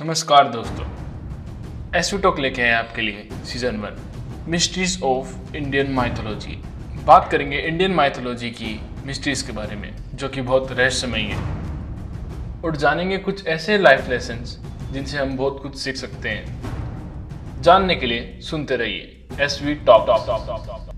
नमस्कार दोस्तों। SV talk लेके आए आपके लिए season one mysteries of Indian mythology बात करेंगे इंडियन माइथोलॉजी की मिस्ट्रीज के बारे में, जो कि बहुत रहस्यमयी है। और जानेंगे कुछ ऐसे लाइफ लेसन्स जिनसे हम बहुत कुछ सीख सकते हैं। जानने के लिए सुनते रहिए S V top top top top top